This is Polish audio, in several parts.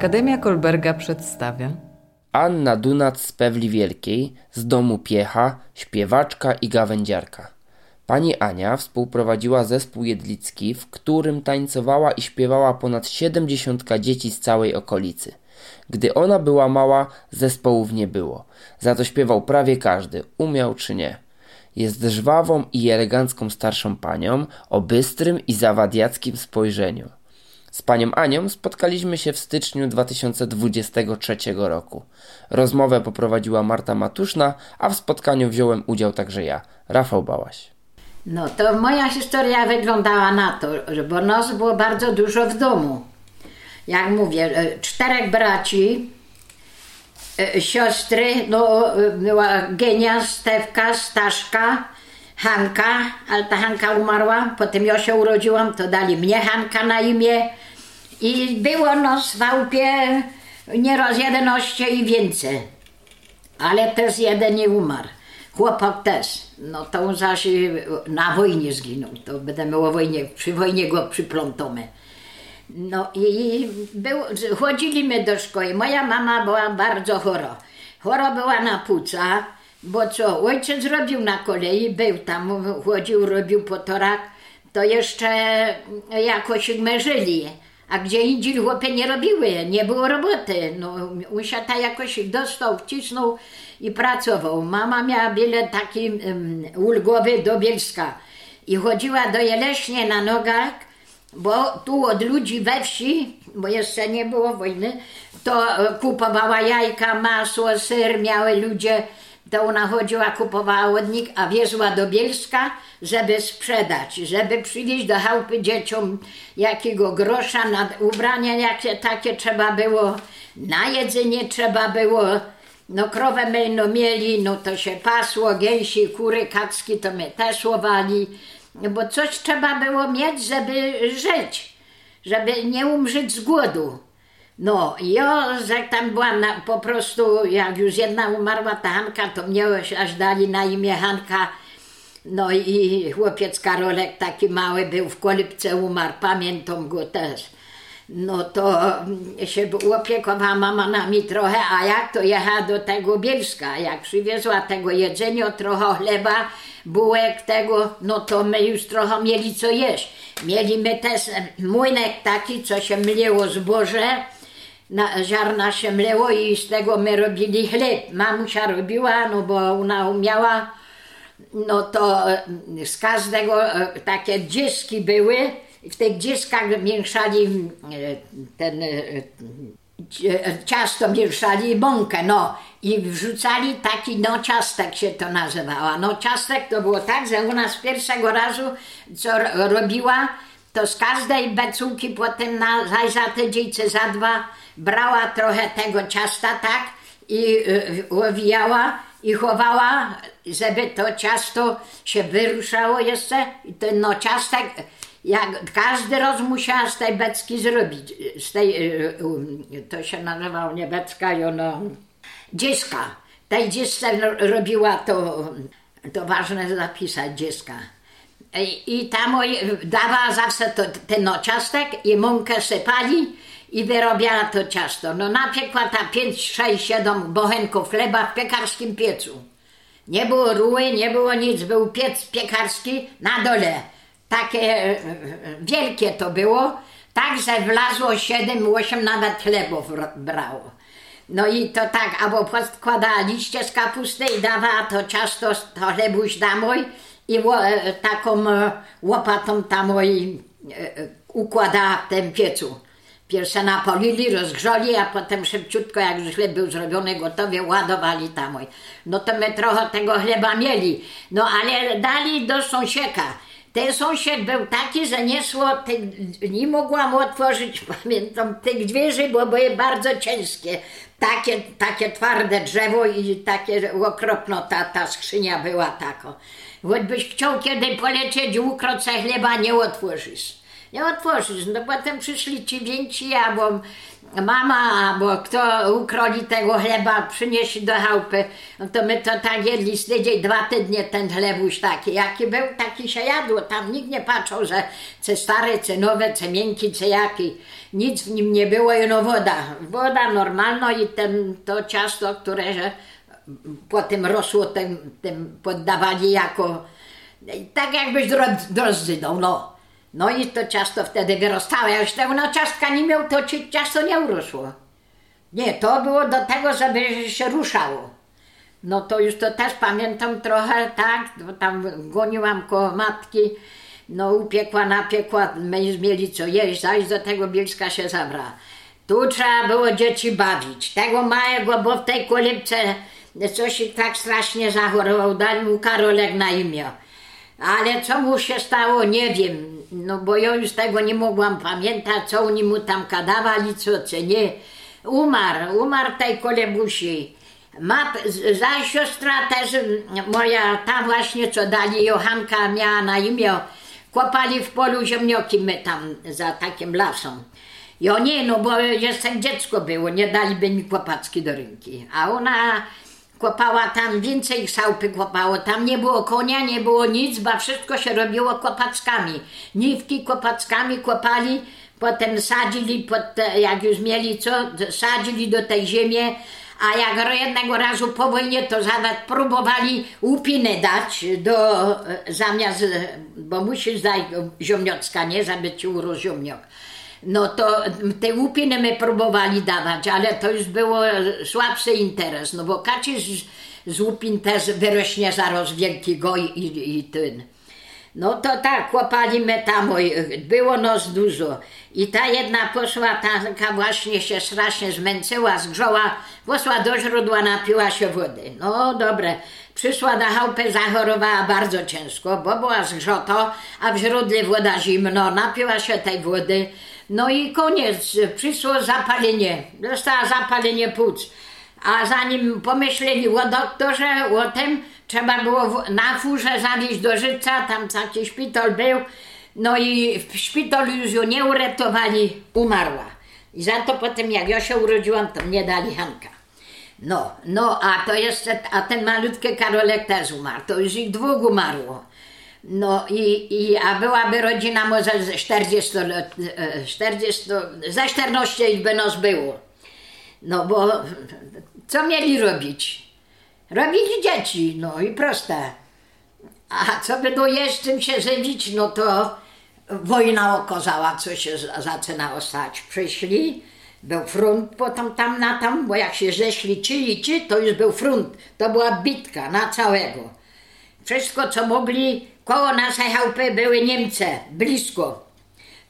Akademia Kolberga przedstawia Anna Dunac z Pewli Wielkiej, z domu Piecha, śpiewaczka i gawędziarka. Pani Ania współprowadziła zespół jedlicki, w którym tańcowała i śpiewała ponad siedemdziesiątka dzieci z całej okolicy. Gdy ona była mała, zespołów nie było. Za to śpiewał prawie każdy, umiał czy nie. Jest żwawą i elegancką starszą panią o bystrym i zawadiackim spojrzeniu. Z panią Anią spotkaliśmy się w styczniu 2023 roku. Rozmowę poprowadziła Marta Matuszna, a w spotkaniu wziąłem udział także ja, Rafał Bałaś. No to moja historia wyglądała na to, bo nas było bardzo dużo w domu. Jak mówię, e, czterech braci, e, siostry, no e, była Genia, Stewka, Staszka, Hanka, ale ta Hanka umarła, potem ja się urodziłam, to dali mnie Hanka na imię i było nas wAłpie nieraz 11 i więcej, ale też jeden nie umarł. Chłopak też, no to zaś na wojnie zginął, to będziemy o wojnie, przy wojnie go przyplątamy. No i był, chodziliśmy do szkoły. Moja mama była bardzo chora. Chora była na płuca, bo co, ojciec robił na kolei, był tam, chodził, robił potorak, to jeszcze jakoś merzyli. A gdzie indziej chłopy nie robiły, nie było roboty. No, usiata jakoś dostał, wcisnął i pracował. Mama miała bilet taki um, ulgowy do Bielska i chodziła do Jeleśnie na nogach, bo tu od ludzi we wsi, bo jeszcze nie było wojny, to e, kupowała jajka, masło, syr, miały ludzie, to ona chodziła, kupowała łodnik, a wiezła do Bielska, żeby sprzedać, żeby przywieźć do chałupy dzieciom jakiego grosza, na ubrania jakie takie trzeba było, na jedzenie trzeba było, no krowę my no mieli, no to się pasło, gęsi, kury, kacki to my też łowali, bo coś trzeba było mieć, żeby żyć, żeby nie umrzeć z głodu. No, ja jak tam byłam na, po prostu, jak już jedna umarła ta Hanka, to mnie aż dali na imię Hanka. No i chłopiec Karolek taki mały był w kolibce umarł, pamiętam go też. No to się opiekowała mama nami trochę, a jak to jechała do tego Bielska, jak przywiozła tego jedzenia, trochę chleba, bułek tego, no to my już trochę mieli co jeść. Mieliśmy też młynek taki, co się mlieło zboże, na, ziarna się mleło i z tego my robili chleb. Mamusia robiła, no bo ona umiała, no to z każdego takie dziski były, w tych dziskach mieszali ten ciasto mieszali mąkę, no i wrzucali taki, no ciastek się to nazywała. No ciastek to było tak, że u nas pierwszego razu, co robiła, to z każdej becułki potem na, za tydzień czy za dwa brała trochę tego ciasta, tak, i y, owijała i chowała, żeby to ciasto się wyruszało jeszcze. I ten no ciastek, jak każdy roz musiała z tej becki zrobić. Z tej, y, y, to się nazywało nie becka, i ono, dziecka. Tej dziecce robiła to, to ważne zapisać, dziecka. I, i tam dawała zawsze to, ten no ciastek i mąkę sypali i wyrobiała to ciasto. No napiekła ta 5, 6, 7 bochenków chleba w piekarskim piecu. Nie było ruły, nie było nic, był piec piekarski na dole. Takie e, e, wielkie to było, tak, że wlazło 7, 8 nawet chlebów brało. No i to tak, albo podkładała liście z kapusty i dawała to ciasto, to chlebuś damoj i e, taką łopatą tamoj układała w tym piecu. Pierwsze napolili, rozgrzali, a potem szybciutko, jak już chleb był zrobiony, gotowy, ładowali tam. No to my trochę tego chleba mieli. No ale dali do sąsieka. Ten sąsiad był taki, że nie szło, nie mogłam otworzyć, pamiętam, tych drzwi, bo były bardzo ciężkie. Takie, takie twarde drzewo i takie okropno ta, ta skrzynia była taka. Choćbyś chciał kiedy polecieć, ukrotce chleba nie otworzysz nie otworzysz. No potem przyszli ci więksi, albo mama, albo kto ukroli tego chleba, przynieśli do chałupy. No to my to tak jedli z tydzień, dwa tygodnie ten chlebuś taki. Jaki był, taki się jadło. Tam nikt nie patrzył, że ce stare, ce nowe, ce miękki, ce jaki. Nic w nim nie było, no woda. Woda normalna i ten, to ciasto, które że potem rosło, tym, tym poddawali jako, tak jakbyś drozdzyną, no. No i to ciasto wtedy wyrastało. Jak już tego no, ciastka nie miał, to ci ciasto nie urosło. Nie, to było do tego, żeby się ruszało. No to już to też pamiętam trochę, tak, bo tam goniłam koło matki, no upiekła, napiekła, my mieli co jeść, zaś do tego Bielska się zabrała. Tu trzeba było dzieci bawić. Tego małego, bo w tej kolibce coś tak strasznie zachorował, dali mu Karolek na imię. Ale co mu się stało, nie wiem, no bo ja już tego nie mogłam pamiętać, co oni mu tam kadawali, co, co nie. Umarł, umarł tej kolebusi. Mat, za siostra też moja, ta właśnie, co dali Johanka, miała na imię, kopali w polu ziemnioki my tam za takim lasem. Ja nie, no bo jeszcze dziecko było, nie daliby mi kłopacki do rynki. A ona kopała tam, więcej chałupy kopało, tam nie było konia, nie było nic, bo wszystko się robiło kopackami. Niwki kopackami kopali, potem sadzili, pod jak już mieli co, sadzili do tej ziemi, a jak jednego razu po wojnie, to nawet próbowali łupiny dać do, zamiast, bo musisz dać ziomniocka, nie, żeby ci urósł ziomniok no to te łupiny my próbowali dawać, ale to już było słabszy interes, no bo kaczy z, łupin też wyrośnie zaraz wielkiego i, i, i. No to tak, my tam, było nos dużo. I ta jedna poszła, taka właśnie się strasznie zmęczyła, zgrzoła, poszła do źródła, napiła się wody. No dobre, przyszła na chałupę, zachorowała bardzo ciężko, bo była zgrzoto, a w źródle woda zimno, napiła się tej wody, no i koniec, przyszło zapalenie, dostała zapalenie płuc. A zanim pomyśleli o doktorze, o tym, trzeba było na furze zawieźć do życia, tam taki szpital był, no i w szpitalu już ją nie uratowali, umarła. I za to potem, jak ja się urodziłam, to mnie dali Hanka. No, no, a to jeszcze, a ten malutki Karolek też umarł, to już ich dwóch umarło. No i, i a byłaby rodzina może ze 40 lat, 40, za 14 by nas było. No bo co mieli robić? Robili dzieci, no i proste. A co by jeść, czym się żywić, no to wojna okazała, co się zaczynało stać. Przyszli, był front potem tam na tam, bo jak się zeszli ci i ci, to już był front. To była bitka na całego. Wszystko, co mogli, koło naszej chałupy były Niemcy, blisko.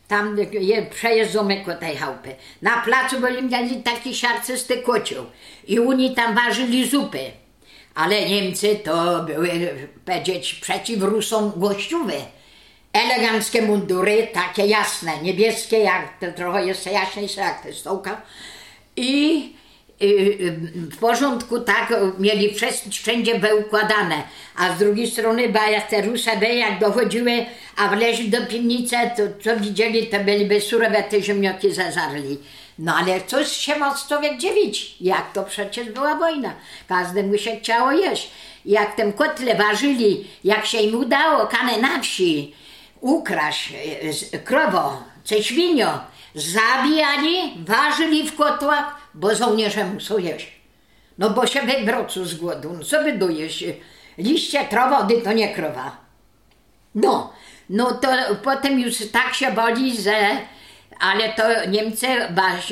Tam je przejeżdżamy ko tej chałupy. Na placu byli mieli taki siarcysty kocioł i oni tam ważyli zupy. Ale Niemcy to były, powiedzieć, przeciw Rusom gościowe. Eleganckie mundury, takie jasne, niebieskie, jak te trochę jeszcze jaśniejsze jak te stołka. I w porządku, tak, mieli wszędzie wyukładane, a z drugiej strony, te Rusy jak dochodziły, a wleźli do piwnicy, to co widzieli, to byliby surowe te ziemnioki zazarli. No ale coś się ma człowiek dziwić, jak to przecież była wojna. Każdemu się chciało jeść. Jak tym kotle ważyli, jak się im udało, kane na wsi, ukraść y, krowo, czy świnio, zabijali, ważyli w kotłach, bo żołnierze muszą jeść. No bo się wybrocu z głodu, no co by dojeść? Liście trowody to nie krowa. No, no to potem już tak się boli, że ale to Niemcy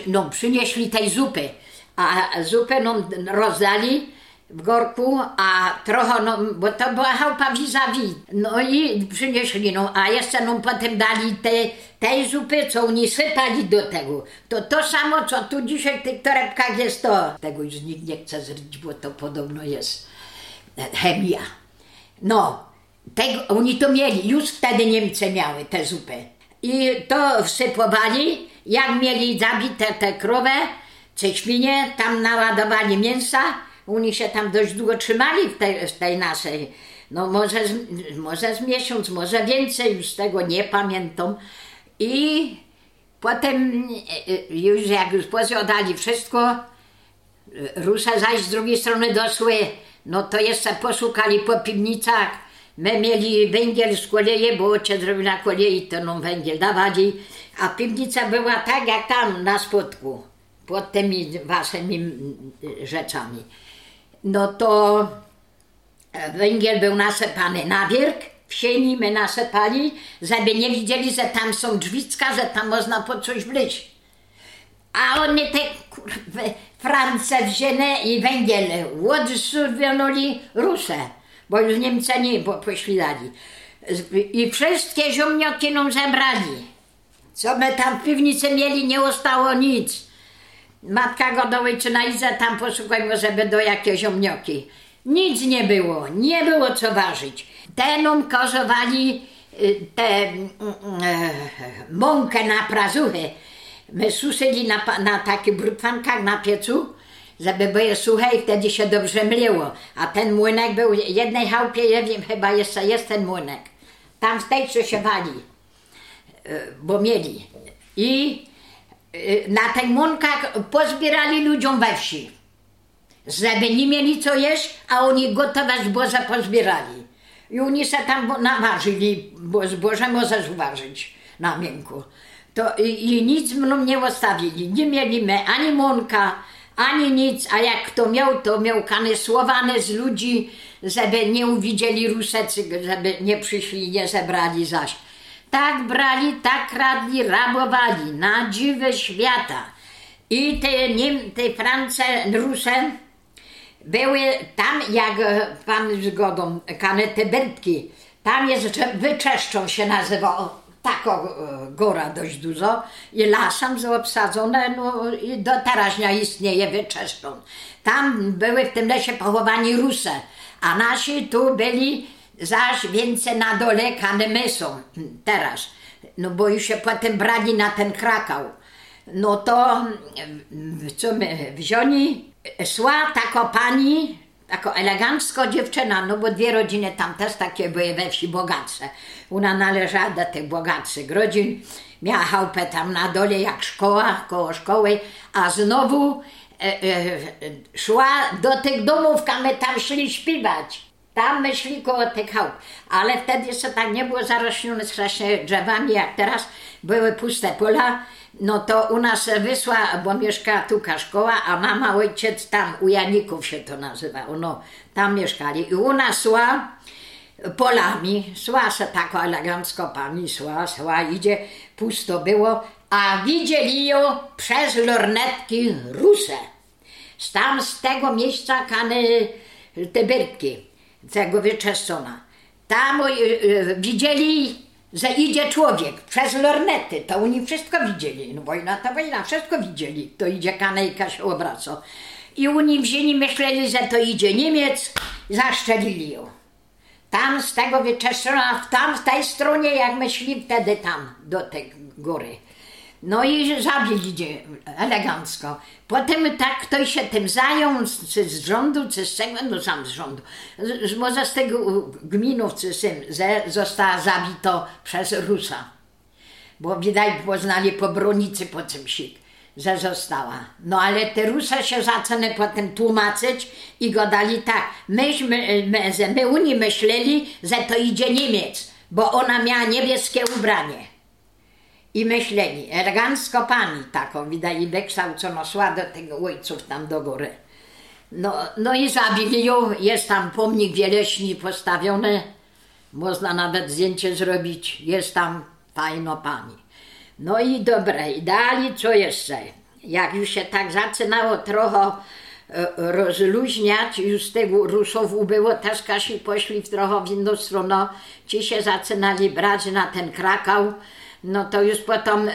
no, przynieśli tej zupy, a zupę no, rozdali w Gorku, a trochę, no, bo to była chałupa vis-a-vis. No i przynieśli, no, a jeszcze no, potem dali te, tej zupy, co oni sypali do tego. To to samo, co tu dzisiaj w tych torebkach jest to. Tego już nikt nie chce zryć, bo to podobno jest chemia. No, tego, oni to mieli, już wtedy Niemcy miały tę zupę. I to wsypowali, jak mieli zabite tę krowę, czy świnie, tam naładowali mięsa, oni się tam dość długo trzymali w tej, w tej naszej, no może, może z miesiąc, może więcej, już tego nie pamiętam. I potem e, już jak już pozjadali wszystko, e, Rusa zaś z drugiej strony dosły, no to jeszcze poszukali po piwnicach. My mieli węgiel z kolei, bo ojciec zrobił na kolei, to nam węgiel dawali. A piwnica była tak jak tam na spodku, pod tymi waszymi rzeczami. No to e, węgiel był nasypany na wierk, w sieni my nasypali, żeby nie widzieli, że tam są drzwiczka, że tam można po coś wleźć. A oni te kurwy France wzięli i węgiel odsunęli Rusę, bo już Niemcy nie bo poświdali. I wszystkie ziomnioki nam zabrali. Co my tam w piwnicy mieli, nie zostało nic. Matka Godołejczyna Iza tam poszukajmy, żeby do jakieś ziomnioki. Nic nie było, nie było co ważyć. Te nam kozowali y, te mm, e, mąkę na prazuchy. My suszyli na, na takich brutwankach na piecu, żeby było suche i wtedy się dobrze mliło. A ten młynek był w jednej chałupie, ja wiem, chyba jeszcze jest ten młynek. Tam w tej się wali, y, bo mieli. I na tych młynkach pozbierali ludziom we wsi żeby nie mieli co jeść, a oni gotowe zboże pozbierali. I oni se tam naważyli, bo zboże możesz ważyć na miękku. To i, i nic mną nie ostawili. Nie mieliśmy ani mąka, ani nic, a jak kto miał, to miał kany słowane z ludzi, żeby nie uwidzieli Rusecy, żeby nie przyszli, nie zebrali zaś. Tak brali, tak kradli, rabowali na dziwy świata. I te, Niem, te France, Ruse, były tam, jak pan zgodą, kane te dętki, tam jest, wyczeszczą się nazywa, o, taką e, góra dość dużo i lasem obsadzone, no i do teraz nie istnieje wyczeszczą. Tam były w tym lesie pochowani Ruse, a nasi tu byli zaś więcej na dole, kane my są teraz, no bo już się potem brali na ten Krakał. No to co my wzięli? Szła taka pani, taka elegancko dziewczyna, no bo dwie rodziny tam też takie były we wsi bogatsze. Ona należała do tych bogatszych rodzin. Miała chałupę tam na dole jak szkoła, koło szkoły, a znowu e, e, szła do tych domów, a my tam szli śpiewać. Tam my szli koło tych chałup. Ale wtedy jeszcze tak nie było zarośnione strasznie drzewami, jak teraz były puste pola. No to u nas wysła, bo mieszka tu szkoła, a mama, ojciec tam, u Janików się to nazywało, no tam mieszkali. I u nas szła polami, szła se tako elegancko pani, szła, szła, idzie, pusto było, a widzieli ją przez lornetki Rusę. Tam z tego miejsca kany te byrtki, tego wyczeszczona. Tam y, y, widzieli, że idzie człowiek przez lornety, to oni wszystko widzieli. No wojna to wojna, wszystko widzieli. To idzie kanejka się obraca. I oni wzięli, myśleli, że to idzie Niemiec, zaszczelili ją. Tam z tego wyczeszczona, tam w tej stronie, jak my szli wtedy tam, do tej góry. No i zabili dzie- elegancko. Potem tak ktoś się tym zajął, czy z rządu, czy z czego, no sam z rządu. Z, może z tego gminów, czy z tym, została zabito przez Rusa. Bo widać poznali po bronicy, po czymś, że została. No ale te Rusa się zaczęły potem tłumaczyć i go dali tak. Myśmy, my, my Unii myśleli, że to idzie Niemiec, bo ona miała niebieskie ubranie. I myśleli, elegancko pani taką, widać, wykształcono szła do tych ojców tam do góry. No, no i zabili ją, jest tam pomnik wieleśni postawiony, można nawet zdjęcie zrobić, jest tam fajno pani. No i dobre, i dali co jeszcze? Jak już się tak zaczynało trochę e, rozluźniać, już z tego Rusów ubyło, też Kasi poszli w trochę w inną stronę, ci się zaczynali brać na ten Krakał, no to już potem e,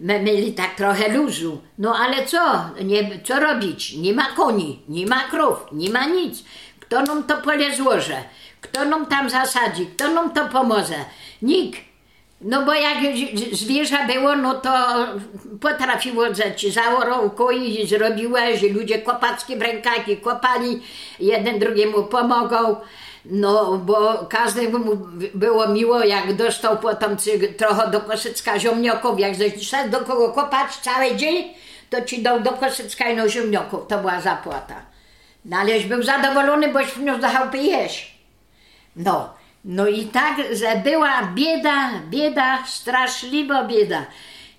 my mieli tak trochę luzu. No ale co? Nie, co robić? Nie ma koni, nie ma krów, nie ma nic. Kto nam to pole złoży? Kto nam tam zasadzi? Kto nam to pomoże? Nikt. No bo jak zwierza było, no to potrafiło drzeć zaorąku i zrobiło, że ludzie kopacki w rękach kopali, jeden drugiemu pomogą. No, bo każdemu mu było miło, jak dostał potem trochę do Kosycka ziemniaków, jak szedł do kogo kopać cały dzień, to ci dał do Kosycka no ziemniaków, to była zapłata. No aleś był zadowolony, boś wniósł do chałupy jeść. No, no i tak, że była bieda, bieda, straszliwa bieda.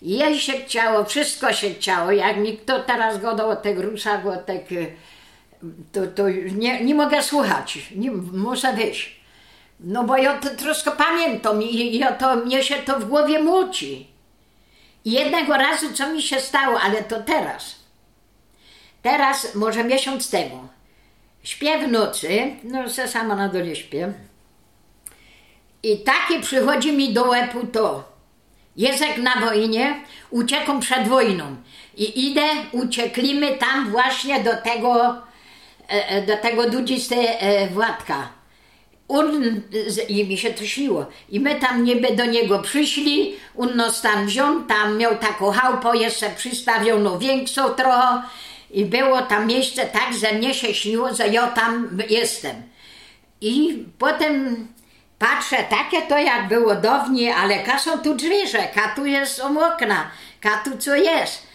Jej się chciało, wszystko się chciało. Jak mi kto teraz godał o tych rusach, o tych, to, to nie, nie mogę słuchać, nie, muszę wyjść. No bo ja to troszkę pamiętam i ja to, mnie się to w głowie muci. I jednego razu, co mi się stało, ale to teraz. Teraz, może miesiąc temu. Śpię w nocy, no se sama na dole śpię. I takie przychodzi mi do łepu to. Jak na wojnie, uciekam przed wojną. I idę, ucieklimy tam właśnie do tego, do tego dudzisty e, Władka. On, i mi się to śniło. I my tam niby do niego przyszli, on nas tam wziął, tam miał taką chałupę, jeszcze przystawioną większą trochę. I było tam miejsce tak, że mnie się śniło, że ja tam jestem. I potem patrzę, takie to jak było dawniej, ale ka są tu drzwi, że tu jest okna, ka tu co jest.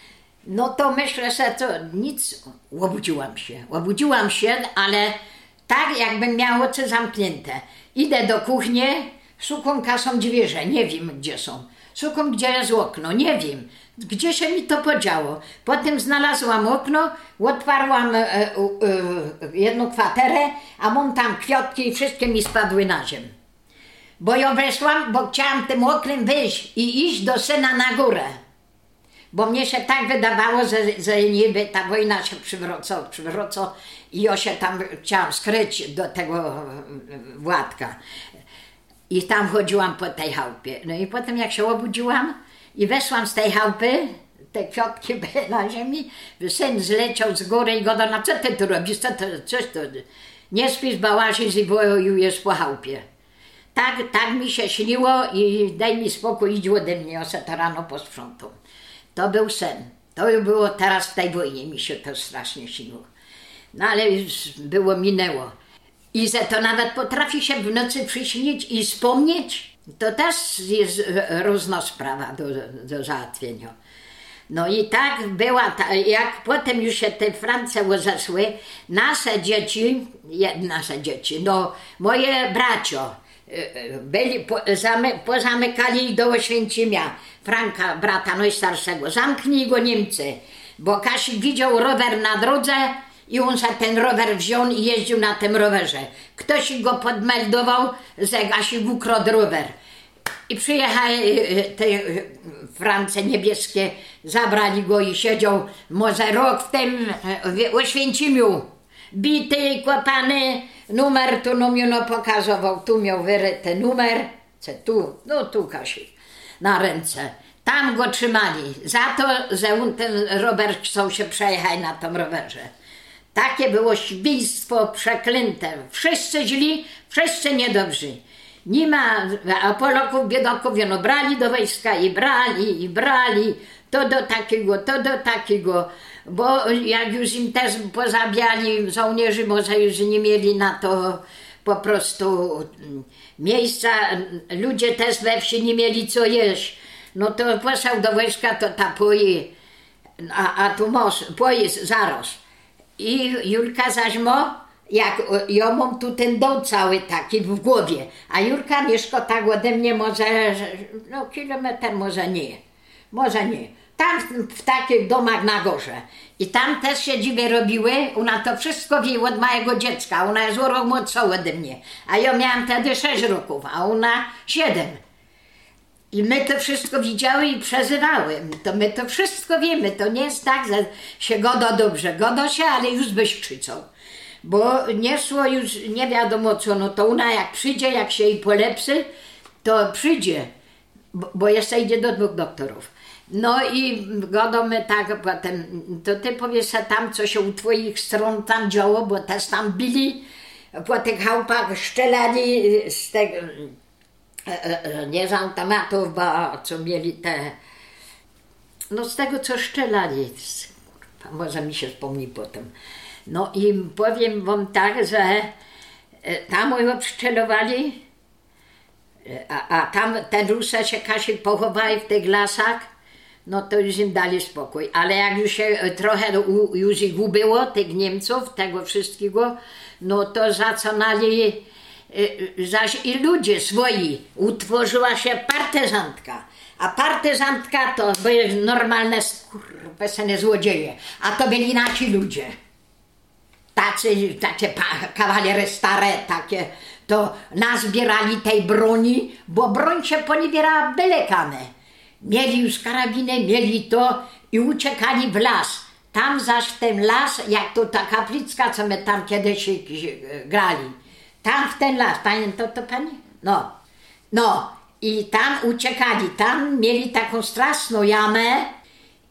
No to myślę, że to nic, obudziłam się, obudziłam się, ale tak jakbym miała oczy zamknięte. Idę do kuchni, szukam kasą drzwi, nie wiem gdzie są. Szukam gdzie jest okno, nie wiem. Gdzie się mi to podziało? Potem znalazłam okno, otwarłam e, e, e, jedną kwaterę, a mam tam kwiatki i wszystkie mi spadły na ziemię. Bo ja weszłam, bo chciałam tym oknem wyjść i iść do syna na górę. Bo mnie się tak wydawało, że, że niby ta wojna się przywraca, przywraca i ja się tam chciałam skryć do tego e, Władka. I tam chodziłam po tej chałupie. No i potem jak się obudziłam i weszłam z tej chałupy, te kwiatki były na ziemi, syn zleciał z góry i go no co ty tu robisz, co to, coś to, nie śpisz, bałazisz i wojujesz po chałupie. Tak, tak mi się śniło i daj mi spokój, idź ode mnie, ja se to rano posprzątam. To był sen. To było teraz w tej wojnie, mi się to strasznie śniło. No ale już było, minęło. I że to nawet potrafi się w nocy przyśnić i wspomnieć, to też jest różna sprawa do, do załatwienia. No i tak była, ta, jak potem już się te Francja rozeszły, nasze dzieci, nasze dzieci, no moje bracio, byli, po, zamy, pozamykali do Oświęcimia, Franka, brata najstarszego, zamknij go Niemcy, bo Kasik widział rower na drodze i on za ten rower wziął i jeździł na tym rowerze. Ktoś go podmeldował, że Kasik ukradł rower. I przyjechały e, te e, Francie niebieskie, zabrali go i siedział może rok w tym Oświęcimiu. Bity, kopany, numer tu no mi no pokazywał, tu miał wyryty numer, co tu, no tu Kasik, na ręce. Tam go trzymali, za to, że on ten Robert chciał się przejechać na tym rowerze. Takie było świństwo przeklęte. Wszyscy źli, wszyscy niedobrzy. Nie ma, a Polaków, biedaków, no brali do wojska i brali, i brali, to do takiego, to do takiego, bo jak już im też pozabiali żołnierzy, może już nie mieli na to po prostu mm, miejsca, ludzie też we wsi nie mieli co jeść. No to poszedł do wojska, to ta poi, a, a tu mąż, poi zaraz. I Julka zaś mo, jak ja mam tu ten dom cały taki w głowie, a Julka mieszka tak ode mnie może, że- no kilometr może nie, może nie. Tam w, w takich domach na górze. I tam też się robiły, ona to wszystko wie od mojego dziecka, ona jest o rok młodsza ode mnie. A ja miałam wtedy 6 roków, a ona 7. I my to wszystko widziały i przezywały. To my to wszystko wiemy. To nie jest tak, że się goda dobrze. Goda się, ale już byś krzyczał. Bo nie szło już nie wiadomo co. No to ona jak przyjdzie, jak się jej polepszy, to przyjdzie. Bo, bo jeszcze idzie do dwóch doktorów. No i godomy tak potem, to ty powiesz a tam, co się u twoich stron tam działo, bo też tam byli po tych chałupach, szczelali z tego, e, e, e, nie z automatów, bo co mieli te, no z tego co szczelali, może mi się wspomni potem. No i powiem wam tak, że tam e, a, a tam ten Rusa się Kasi pochowali w tych lasach, no to już im dali spokój. Ale jak już się e, trochę u, już ich ubyło, tych Niemców, tego wszystkiego, no to zaczynali e, zaś i ludzie swoi. Utworzyła się partyzantka. A partyzantka to były normalne skurwesene złodzieje, a to byli nasi ludzie. Tacy, takie kawalery stare, takie, to nazbierali tej broni, bo broń się poniewierała byle kane. Mieli już karabiny, mieli to i uciekali w las. Tam zaś w ten las, jak to ta kaplicka, co my tam kiedyś e, grali. Tam w ten las, pamięta to pani? No. No i tam uciekali, tam mieli taką straszną jamę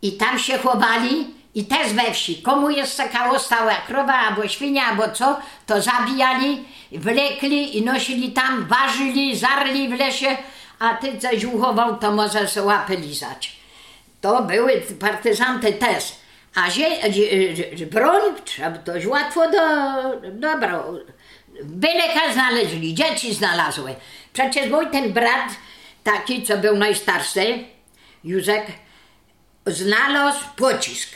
i tam się chowali i też we wsi. Komu jeszcze kało stała krowa albo świnia albo co, to zabijali, wlekli i nosili tam, ważyli, zarli w lesie, a ty coś uchował, to może se łapy lizać. To były partyzanty też. A zie, broń trzeba dość łatwo do, dobra, byleka znaleźli, dzieci znalazły. Przecież mój ten brat, taki co był najstarszy, Józek, znalazł pocisk.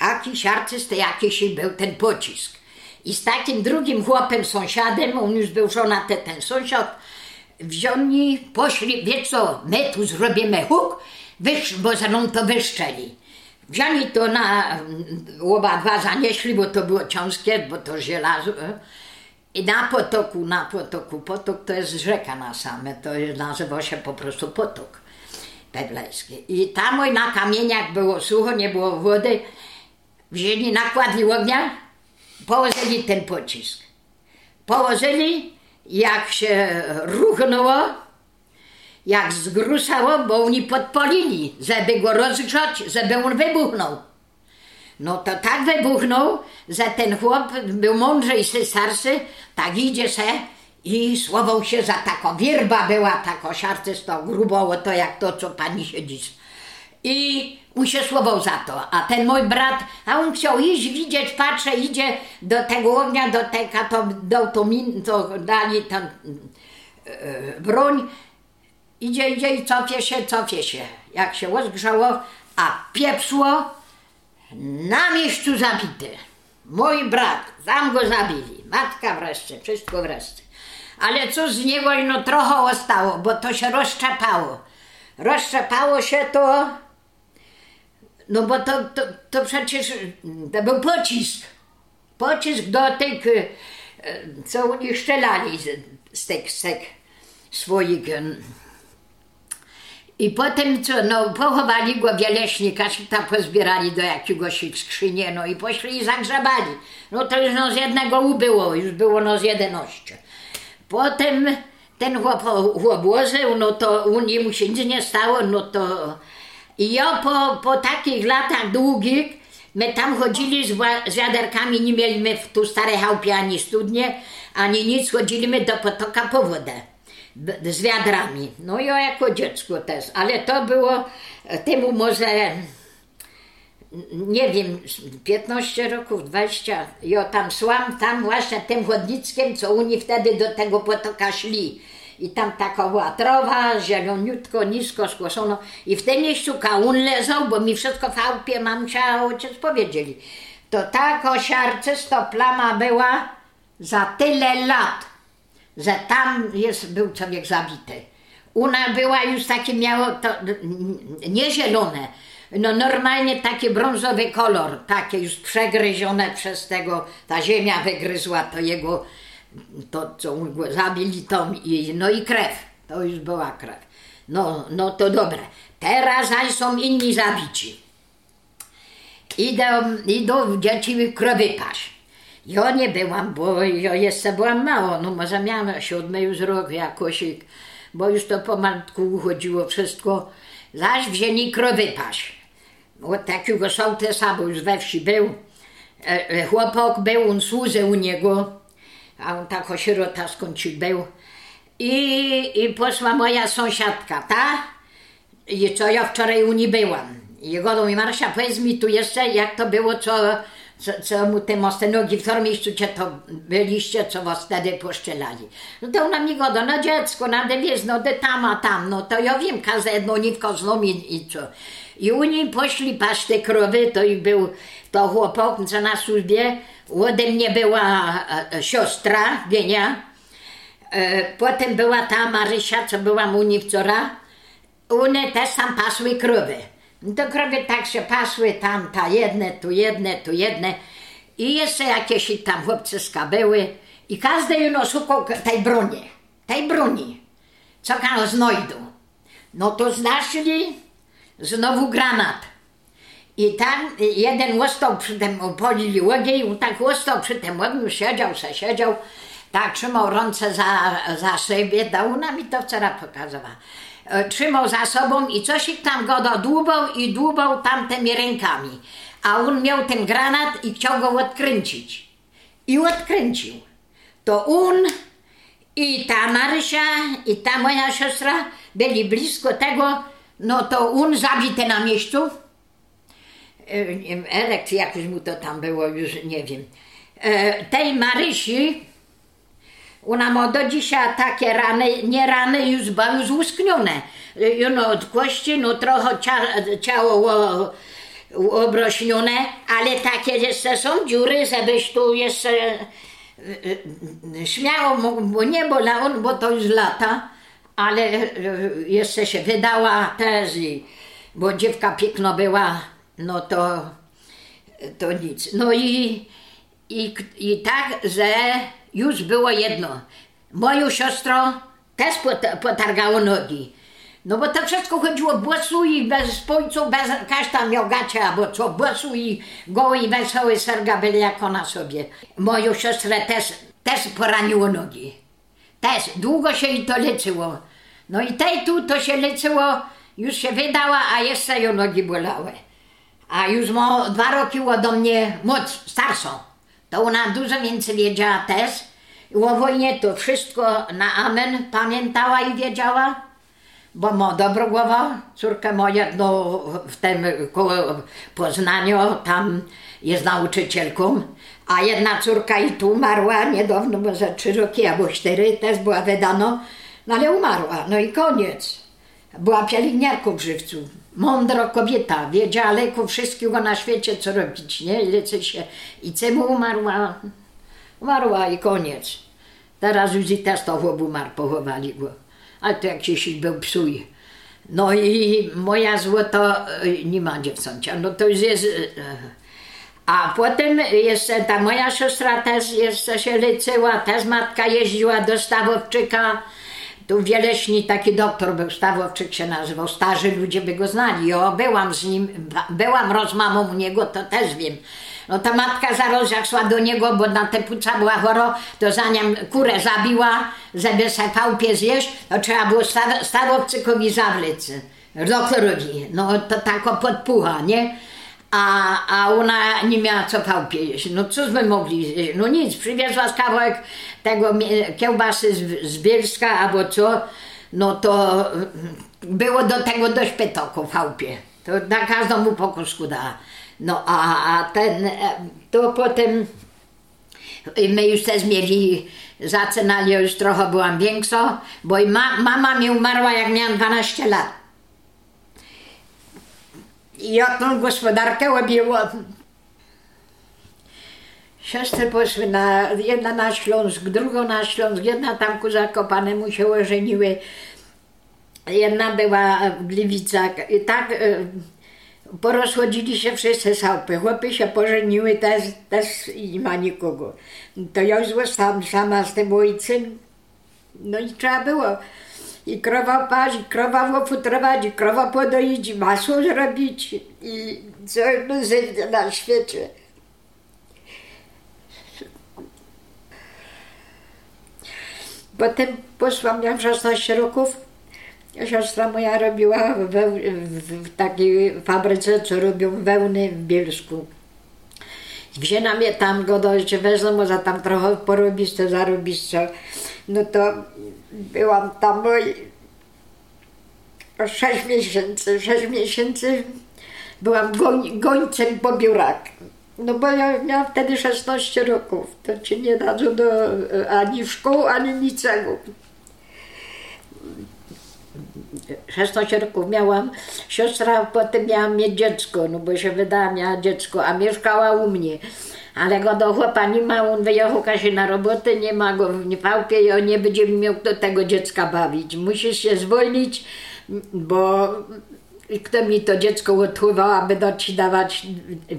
Jakiś artysta, jakiś był ten pocisk. I z takim drugim chłopem, sąsiadem, on już był żonaty, ten sąsiad, wziąni, poszli, wie co, my tu zrobimy huk, wysz, bo za mną to wyszczeli. Wzięli to na, oba dwa zanieśli, bo to było ciężkie, bo to żelazo. I na potoku, na potoku, potok to jest rzeka na same, to nazywa się po prostu potok pedlejski. I tam na kamieniach było sucho, nie było wody, wzięli, nakładli ognia, położyli ten pocisk. Położyli, jak się ruchnęło, jak zgrusało, bo oni podpolili, żeby go rozgrzać, żeby on wybuchnął. No to tak wybuchnął, że ten chłop był mądrzejszy, starszy, tak idzie se i słował się za taką wierba była, tako siarcysto, gruboło to jak to, co pani siedzi. I mu się słował za to, a ten mój brat, a on chciał iść, widzieć, patrzę, idzie do tego ognia, do tego, to, do, to, to dali tam e, broń, idzie, idzie i cofie się, cofie się. Jak się rozgrzało, a piepsło, na miejscu zabity. Mój brat, tam go zabili. Matka wreszcie, wszystko wreszcie. Ale co z niego, no trochę ostało, bo to się rozczepało. Rozczepało się to, no bo to, to, to przecież to był pocisk. Pocisk do tych, e, co oni strzelali z, tych, z tych swoich i potem co, no pochowali go wieleśnika, tam pozbierali do jakiegoś skrzynie, no i poszli i zagrzebali. No to już no z jednego ubyło, już było no z jedenaście. Potem ten chłop, chłop łożył, no to u niemu się nic nie stało, no to... I ja po, po takich latach długich, my tam chodzili z, z wiaderkami, nie mieliśmy w tu starej chałupie ani studnie, ani nic, chodziliśmy do potoka po wodę z wiadrami. No ja jako dziecko też, ale to było e, temu może nie wiem, 15 roków, 20. Ja tam szłam, tam właśnie tym chodnickiem, co oni wtedy do tego potoka szli. I tam taka była trawa, zieloniutko, nisko skłosono. I w tym miejscu kałun leżał, bo mi wszystko w chałupie mamcia ojciec powiedzieli. To tak osiarce, to plama była za tyle lat że tam jest, był człowiek zabity. Ona była już takie, miało to nie zielone, no normalnie taki brązowy kolor, takie już przegryzione przez tego, ta ziemia wygryzła to jego, to co zabili, to i, no i krew, to już była krew. No, no to dobre. Teraz zaś są inni zabici. Idą, idą dzieci krowy paść. Ja nie byłam, bo ja jeszcze byłam mało, no może miałam siódmy już rok jakoś, bo już to pomalutku uchodziło wszystko. Zaś wzięli krowy paść. Od takiego sołtysa, bo już we wsi był. E, e, Chłopak był, on służył u niego, a on tak sierota skądś był. I, I poszła moja sąsiadka, ta, i co ja wczoraj u niej byłam. I mi Marsza, powiedz mi tu jeszcze, jak to było, co co, co mu te mosty nogi w miejscu cię to byliście, co was wtedy poszczelali. No to ona mi goda, no dziecko, na wiesz, no de tam, a tam, no to ja wiem, każde jedno niwko zną i, i co. I u niej poszli paść te krowy, to i był to chłopak, co na służbie, ode mnie była e, e, siostra, Wienia, e, potem była ta Marysia, co była mu niewczora, one też tam pasły krowy. To krowy tak się pasły, tam ta jedne, tu jedne, tu jedne. I jeszcze jakieś tam chłopcy skabyły. I każdy jeno szukał tej broni, tej broni, co tam znajdą. No to znaleźli znowu granat. I tam jeden ostał przy tym, polili ogień, tak ostał przy tym ogniu, siedział se, siedział, tak trzymał ręce za, za siebie, ona mi to wczoraj pokazała. E, trzymał za sobą i coś ich tam go dłubał i dłubał tamtymi rękami. A on miał ten granat i chciał go odkręcić. I odkręcił. To on i ta Marysia i ta moja siostra byli blisko tego, no to on zabity na miejscu. E, Erek, jakoś mu to tam było, już nie wiem. E, tej Marysi ona ma do dzisiaj takie rany, nie rany, już, bo już usknione. No, od kości, no trochę cia, ciało obrośnione, ale takie jeszcze są dziury, żebyś tu jeszcze e, e, śmiało, bo nie bolało, bo to już lata, ale e, jeszcze się wydała też, bo dziewka piękno była, no to, to nic. No i, i, i tak, że już było jedno. Moją siostrą też potargało nogi. No bo to wszystko chodziło bosu i bez spojcu, bez każda miał gacie albo co, bosu i goły i wesoły serga byli jak ona sobie. Moją siostrę też, też poraniło nogi. Też, długo się i to leczyło. No i tej tu to się leczyło, już się wydała, a jeszcze ją nogi bolały. A już ma dwa roki ode mnie moc starszą to ona dużo więcej wiedziała też. I o wojnie to wszystko na amen pamiętała i wiedziała, bo ma dobrą głowę. Córka moja no, w tym Poznaniu, tam jest nauczycielką, a jedna córka i tu umarła niedawno, bo za trzy roki albo cztery, też była wydano, no ale umarła, no i koniec. Była pielęgniarką w żywcu mądra kobieta, wiedziała leku wszystkiego na świecie, co robić, nie? I lecy się. I czemu umarła? Umarła i koniec. Teraz już i też to chłop umarł, pochowali go. Ale to jak się był psuj. No i moja złoto y, nie ma dziewczęcia, no to już jest... A potem jeszcze ta moja siostra też jeszcze się leczyła, też matka jeździła do Stawowczyka, tu Wieleśni taki doktor był, Stawowczyk się nazywał, starzy ludzie by go znali. Ja byłam z nim, byłam rozmamą u niego, to też wiem. No ta matka zaraz jak szła do niego, bo na te płuca była chora, to za nią kurę zabiła, żeby se pałpie zjeść, to trzeba było staw, Stawowczykowi zawlec, doktorowi. No to tako podpucha, nie? A, a ona nie miała co pałpie jeść. No cóżby mogli? No nic, przywiezła kawałek tego kiełbasy z, z Bielska albo co, no to było do tego dość petoku chałupie. To na każdemu pokusku da. No a, a ten, to potem my już też mieli, zaczynali, już trochę byłam większa, bo ma, mama mi umarła jak miałam 12 lat. Ja tą gospodarkę robiła. Siostry poszły na, jedna na Śląsk, drugą na Śląsk, jedna tam ku Zakopanemu się ożeniły, jedna była w Gliwicach. I tak e, porozchodzili się wszyscy sałpy. Chłopy się pożeniły, też, też nie ma nikogo. To ja już zostałam sama z tym ojcem. No i trzeba było i krowa i krowa ofutrować, i krowa podoić, masło zrobić i co no na świecie. Potem poszłam, miałam 16 roków. Siostra moja robiła w, w, w takiej fabryce, co robią wełny w Bielsku. Wzięła mnie tam, go dojść wezmą, może tam trochę porobić, to zarobić co. No to byłam tam 6 miesięcy, 6 miesięcy byłam goń, gońcem po biurak. No bo ja miałam wtedy 16 roków. To ci nie dadzą do ani szkół, ani niczego. 16 roków miałam, siostra potem miała mieć dziecko, no bo się wydała, miała dziecko, a mieszkała u mnie. Ale go do chłopa nie ma, on wyjechał na robotę, nie ma go w Niepałpie i on nie będzie miał kto tego dziecka bawić. Musisz się zwolnić, bo kto mi to dziecko odchływał, aby do ci dawać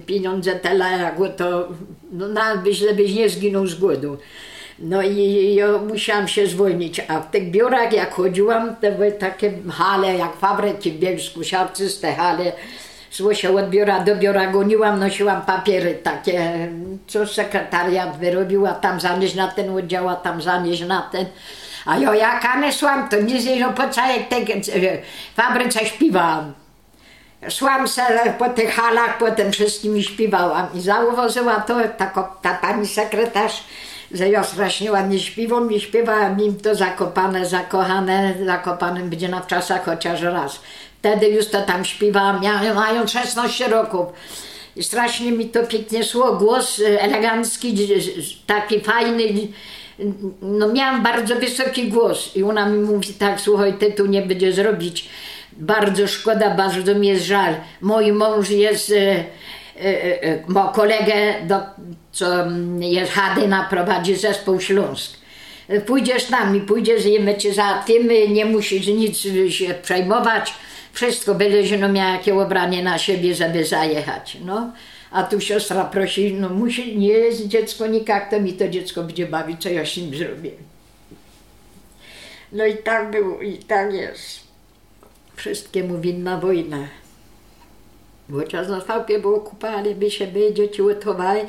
pieniądze tyle, jak to, no nawet żebyś nie zginął z głodu. No i ja musiałam się zwolnić, a w tych biurach jak chodziłam, to były takie hale, jak fabryki w Bielsku, siarczyste hale. Szło się od biura do biura, goniłam, nosiłam papiery takie, co sekretariat wyrobiła, tam zanieść na ten oddział, a tam zanieść na ten. A ja jak nesłam, to nie zjeżdżam po całej tej fabryce śpiewałam. Szłam se po tych halach, potem wszystkimi śpiewałam i zauważyła to ta, ta pani sekretarz, że ja strasznie ładnie śpiewam i śpiewałam im to zakopane, zakochane, zakopanym będzie na wczasach chociaż raz. Wtedy już to tam śpiewałam, miałem, mając 16 roków. I strasznie mi to pięknie szło, głos elegancki, taki fajny, no miałam bardzo wysoki głos i ona mi mówi tak, słuchaj, ty tu nie będziesz robić, bardzo szkoda, bardzo mi jest żal. Mój mąż jest, e, ma kolegę, do, co jest Hadyna, prowadzi zespół Śląsk. Pójdziesz z nami, pójdziesz i my cię załatwimy, nie musisz nic się przejmować, wszystko będzie, no miała jakie ubranie na siebie, żeby zajechać, no. A tu siostra prosi, no musi, nie jest dziecko nikak, to mi to dziecko będzie bawić, co ja z nim zrobię. No i tak było, i tak jest. Wszystkiemu winna wojna. Bo czas na fałpie było kupa, ale by się by dzieci utowały,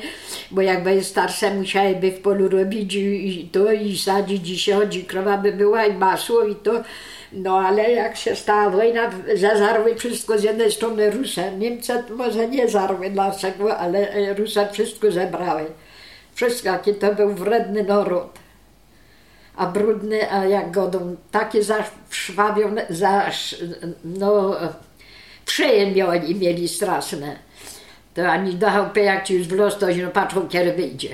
bo jak starsze, musiałyby w polu robić i, i to, i sadzić, i siodzi, krowa by była, i masło, i to. No ale jak się stała wojna, zazarły wszystko z jednej strony Rusy. Niemcy może nie zarły dlaczego, ale Rusy wszystko zebrały. Wszystko, jaki to był wredny naród. A brudny, a jak godą, takie zaszwawione, zasz, no, przejem mieli, straszne. To ani do chałupy, jak ci już w los, to no patrzą, kiedy wyjdzie.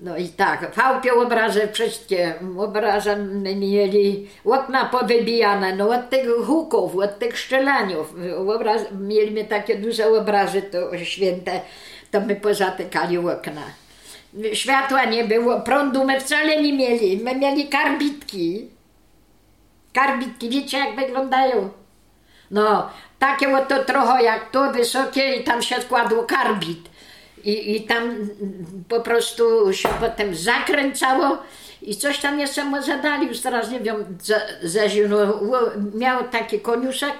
No i tak, fałpie obrazy wszystkie, obrazy mieli, okna powybijane, no od tych huków, od tych szczelaniów, obraz, mieliśmy takie duże obrazy to święte, to my pozatykali okna. Światła nie było, prądu my wcale nie mieli, my mieli karbitki. Karbitki, wiecie jak wyglądają? No, takie oto trochę jak to, wysokie i tam się składło karbit i, I tam po prostu się potem zakręcało i coś tam jeszcze mu zadali, już teraz nie wiem, no, miał taki koniuszek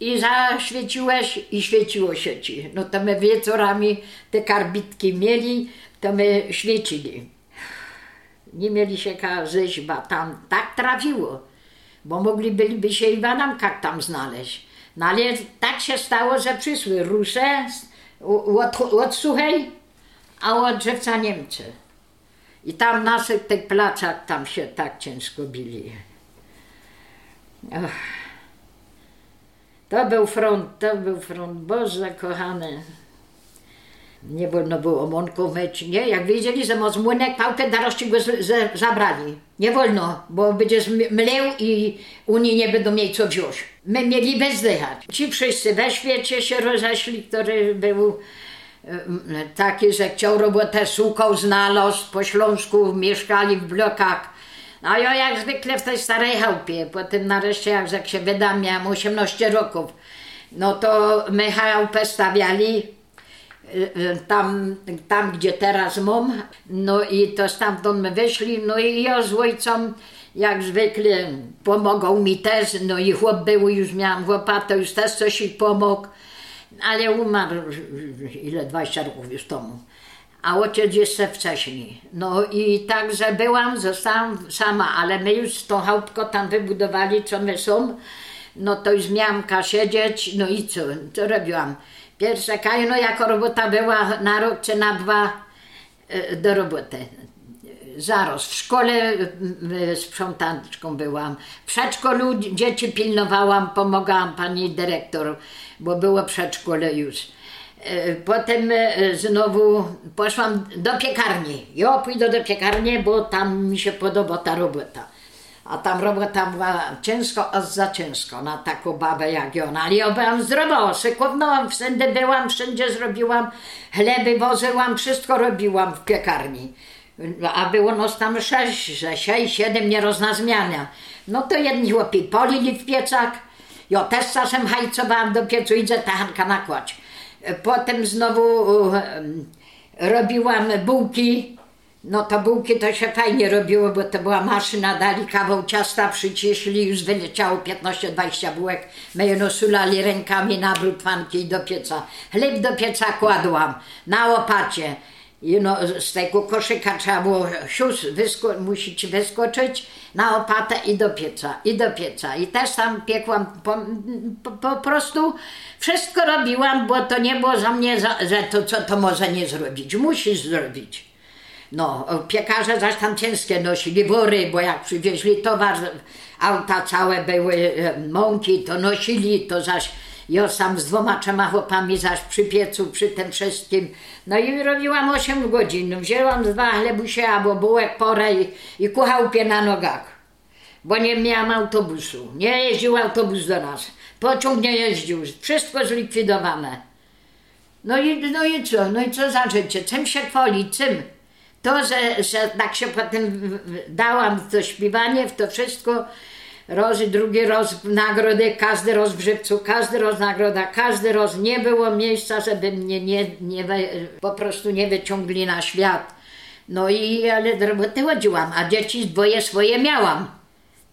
i zaświeciłeś i świeciło się ci. No to my wieczorami te karbitki mieli, to my świecili. Nie mieli się rzeźba tam, tak trafiło, bo mogli byliby się i w Adamkach tam znaleźć. No ale tak się stało, że przyszły Rusze, od, Suchej, a od Drzewca Niemcy. I tam naszych tych placzach tam się tak ciężko bili. To był front, to był front, Boże kochany. Nie wolno było mąką myć, nie? Jak wiedzieli, że ma młynek, pałkę darości go z, z, zabrali. Nie wolno, bo będziesz mleł i Unii nie będą mieli co wziąć. My mieli bezdychać. Ci wszyscy we świecie się rozeszli, który był taki, że chciał robotę szukał, znalazł, po Śląsku mieszkali w blokach. A ja jak zwykle w tej starej chałupie, potem nareszcie jak, się wydam, miałam 18 roków, no to my chałupę stawiali tam, tam gdzie teraz mam, no i to stamtąd my wyszli, no i ja z ojcem jak zwykle pomogą mi też, no i chłop był, już miałam chłopa, to już też coś pomógł, ale umarł ile, 20 roków już temu. A ojciec jeszcze wcześniej. No i także byłam, zostałam sama, ale my już tą chałupkę tam wybudowali, co my są, no to już miałam siedzieć, no i co, co robiłam? Pierwsza no jako robota była na rok czy na dwa e, do roboty. Zaraz w szkole sprzątaczką byłam. W przedszkolu dzieci pilnowałam, pomagałam pani dyrektor, bo było przedszkole już. E, Potem e, znowu poszłam do piekarni. Ja pójdę do piekarni, bo tam mi się podoba ta robota. A tam robota była ciężko, a za ciężko na taką babę jak ona. Ale ja byłam zdrowa, szykownałam, wszędzie byłam, wszędzie zrobiłam, chleby wozyłam, wszystko robiłam w piekarni. A było nas tam sześć, że sześć, siedem nierozna zmiana. No to jedni chłopi polili w piecach, ja też czasem hajcowałam do piecu, idzie tachanka nakładź. Potem znowu em, robiłam bułki. No to bułki to się fajnie robiło, bo to była maszyna, dali kawał ciasta, przyciśli, już wyleciało 15-20 bułek. My je nosulali rękami na brutwanki i do pieca. Chleb do pieca kładłam na łopacie. I no, z tego koszyka trzeba było sius, wysko- musicie wyskoczyć na opatę i do pieca, i do pieca. I też tam piekłam, po, po, po prostu wszystko robiłam, bo to nie było za mnie, za, że to co to może nie zrobić, musisz zrobić. No, piekarze zaś tam ciężkie nosili wory, bo jak przywieźli towar, auta całe były e, mąki, to nosili, to zaś ja sam z dwoma, trzema chłopami zaś przy piecu, przy tym wszystkim. No i robiłam 8 godzin. Wzięłam dwa chlebusie albo bułek porę i, i ku chałupie na nogach. Bo nie miałam autobusu. Nie jeździł autobus do nas. Pociąg nie jeździł. Wszystko zlikwidowane. No i, no i co? No i co za życie? Czym się chwalić? Czym? To, że, że tak się potem dałam to śpiewanie, w to wszystko, raz i drugi raz nagrody, każdy raz w żywcu, każdy raz nagroda, każdy raz nie było miejsca, żeby mnie nie, nie, po prostu nie wyciągli na świat. No i ale do roboty chodziłam, a dzieci dwoje swoje miałam.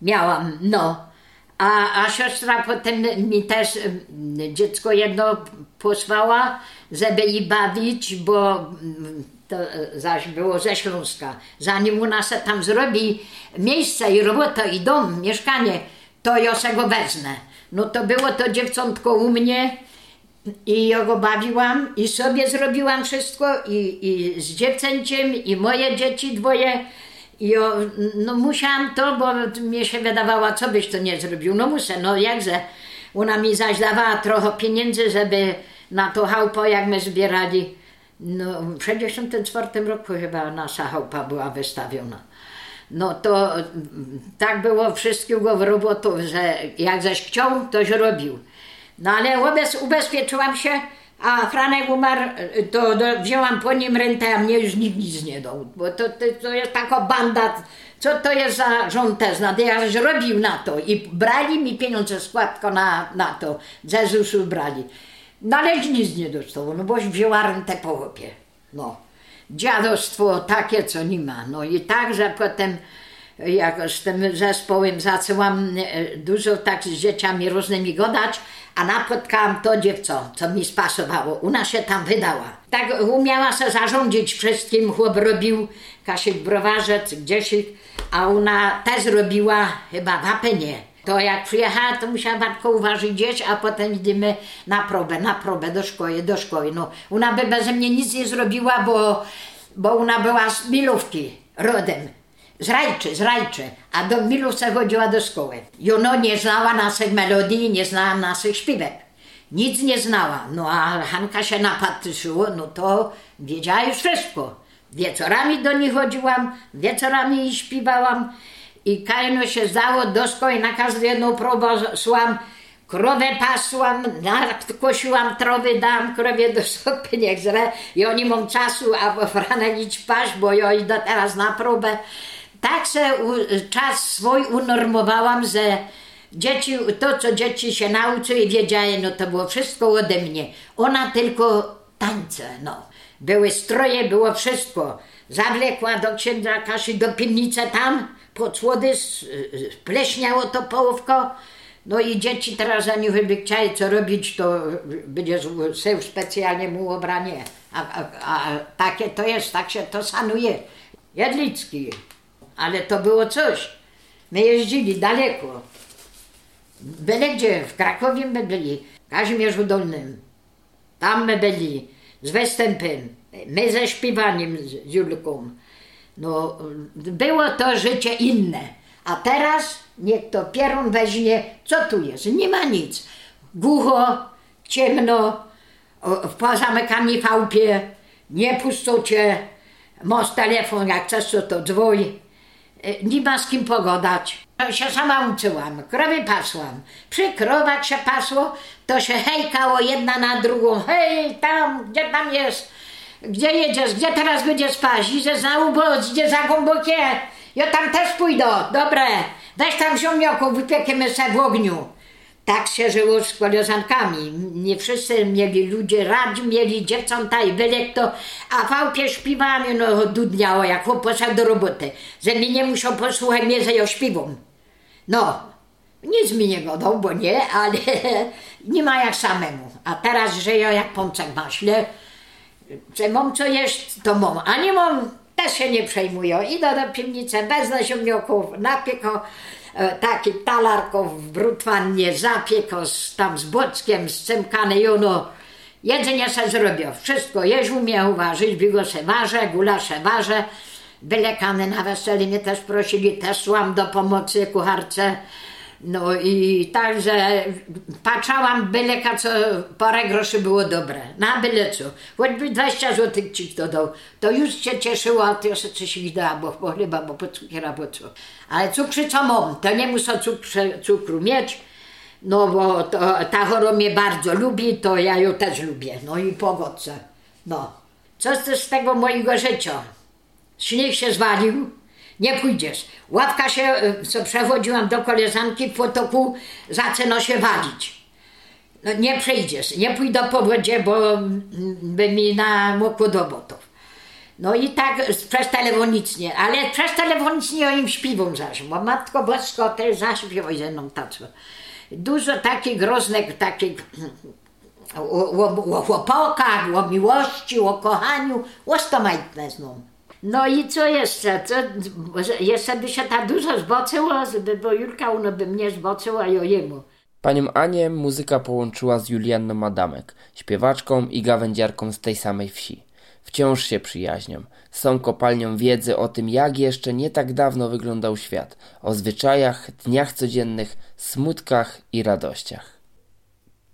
Miałam, no. A, a siostra potem mi też dziecko jedno posłała, żeby jej bawić, bo to e, zaś było ze Śląska. Zanim u nas tam zrobi miejsce i robota i dom, mieszkanie, to ja se go wezmę. No to było to dziewczątko u mnie i ja go bawiłam i sobie zrobiłam wszystko i, i z dziewczęciem i moje dzieci dwoje. I ja, no musiałam to, bo mnie się wydawało, co byś to nie zrobił. No muszę, no jakże. Ona mi zaś dawała trochę pieniędzy, żeby na to chałupo, jak my zbierali. No w 64 roku chyba nasza chałupa była wystawiona. No to mm, tak było wszystkiego w robotów, że jak zaś chciał, toś robił. No ale ubez, ubezpieczyłam się, a Franek umarł, to do, wzięłam po nim rentę, a mnie już nikt nic nie dał. Bo to, to, to jest taka banda, co to jest za też, no, ja już robił na to i brali mi pieniądze, składko na, na to, ze ZUS-u brali. No ale nic nie dostało, no boś wzięła rentę po chłopie. No. Dziadostwo takie, co nie ma. No i także potem jak z tym zespołem zaczęłam e, dużo tak z dzieciami różnymi gadać, a napotkałam to dziewco, co mi spasowało. Ona się tam wydała. Tak umiała się zarządzić wszystkim, chłop robił Kasiek Browarzec, gdzieś, a ona też robiła chyba w Apenie. To jak przyjechała, to musiała bardzo uważać gdzieś, a potem idziemy na próbę, na próbę do szkoły, do szkoły. No, ona by bez mnie nic nie zrobiła, bo, bo ona była z Milówki rodem. Z Rajczy, z Rajczy, a do Milówce chodziła do szkoły. I ona nie znała naszych melodii, nie znała naszych śpiewek. Nic nie znała. No a Hanka się napatrzyła, no to wiedziała już wszystko. Wieczorami do niej chodziłam, wieczorami śpiewałam i kajno się zdało do szkoły, na każdą jedną próbę szłam, krowę pasłam, kosiłam trowy, dałam krowie do sopy, niech zre. I oni mam czasu, a Franek idź paść, bo ja idę teraz na próbę. Tak se czas swój unormowałam, że dzieci, to co dzieci się nauczyły i wiedziały, no to było wszystko ode mnie. Ona tylko tańce, no. Były stroje, było wszystko. Zawlekła do księdza Kasi do piwnicy tam, pod słody, s- s- pleśniało to połówko. No i dzieci teraz za nich by chciały co robić, to będzie się specjalnie mu ubranie. A, a, a takie to jest, tak się to sanuje. Jedlicki. Ale to było coś. My jeździli daleko. Byle gdzie, w Krakowie my byli, w Kazimierzu Dolnym. Tam my byli, z występem, my ze śpiewaniem z Julką. No, było to życie inne. A teraz niech to pierun weźmie, co tu jest? Nie ma nic. Głucho, ciemno, pozamykani chałupie, nie pustocie, masz telefon, jak chcesz to, to. E, Nie ma z kim pogadać. Ja się sama uczyłam, krowy pasłam. Przy krowach się pasło, to się hejkało jedna na drugą. Hej, tam, gdzie tam jest? Gdzie jedziesz? Gdzie teraz będziesz spać? Idziesz na ubocz, idziesz za głębokie? Ja tam też pójdę, dobre. Weź tam ziomniaków, wypiekemy se w ogniu. Tak się żyło z koleżankami. Nie wszyscy mieli ludzie, radzi mieli dziewczęta i byle kto, a wałpie śpiewami no dudniało, jak chłop poszedł do roboty. Że mnie nie musiał posłuchać mnie, że ja śpiewam. No, nic mi nie godał, bo nie, ale nie ma jak samemu. A teraz żyję jak pączek maśle. Że mam co jeść, to mam, a nie mam, też się nie przejmuję. Idę do piwnicy bez naziemniaków, napieko e, taki talarków w brutwannie, zapieko z, tam z bockiem, z cymkany i ono jedzenie se zrobię. Wszystko jeść umiem uważać, bigo se ważę, gulasze ważę. Byle kany na weseli mnie też prosili, też szłam do pomocy kucharce. No i także patrzałam byle ka, co parę groszy było dobre. Na byle co. Choćby 20 zł ci kto dał. To już się cieszyło, a to jeszcze coś ich bo, chyba, bo po cukiera, bo co. Ale cukrzy co mam, to nie muszę cukrze, cukru mieć. No bo to, ta chora mnie bardzo lubi, to ja ją też lubię. No i pogodce. No. Co z tego mojego życia? Śnieg się zwalił, nie pójdziesz. Ławka się, y, co przechodziłam do koleżanki w potoku, zaczyna się walić. No nie przejdziesz, nie pójdę po wodzie, bo mm, by mi namokło do botów. No i tak przez telefonicznie, ale przez telefonicznie o im śpiewam zaś, bo Matko Bosko też zaśpiewaj ze mną taco. Dużo takich groznych, takich o, o, o chłopakach, o miłości, o kochaniu, o stomajtne. No i co jeszcze? Co, jeszcze by się tak dużo zbocyło, żeby, bo Julka ono by mnie zbocyła i o jemu. Panią Anię muzyka połączyła z Julianną Adamek, śpiewaczką i gawędziarką z tej samej wsi. Wciąż się przyjaźnią. Są kopalnią wiedzy o tym, jak jeszcze nie tak dawno wyglądał świat, o zwyczajach, dniach codziennych, smutkach i radościach.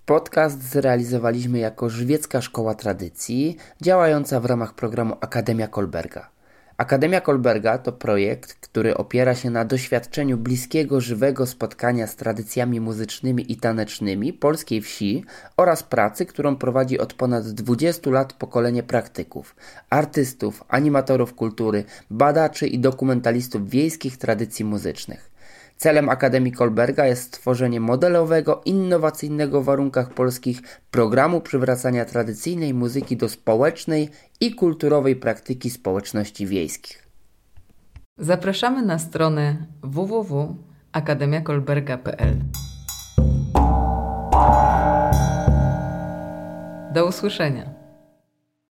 Podcast zrealizowaliśmy jako Żywiecka Szkoła Tradycji, działająca w ramach programu Akademia Kolberga. Akademia Kolberga to projekt, który opiera się na doświadczeniu bliskiego, żywego spotkania z tradycjami muzycznymi i tanecznymi polskiej wsi oraz pracy, którą prowadzi od ponad 20 lat pokolenie praktyków, artystów, animatorów kultury, badaczy i dokumentalistów wiejskich tradycji muzycznych. Celem Akademii Kolberga jest stworzenie modelowego, innowacyjnego w warunkach polskich programu przywracania tradycyjnej muzyki do społecznej i kulturowej praktyki społeczności wiejskich. Zapraszamy na stronę www.akademiakolberga.pl. Do usłyszenia.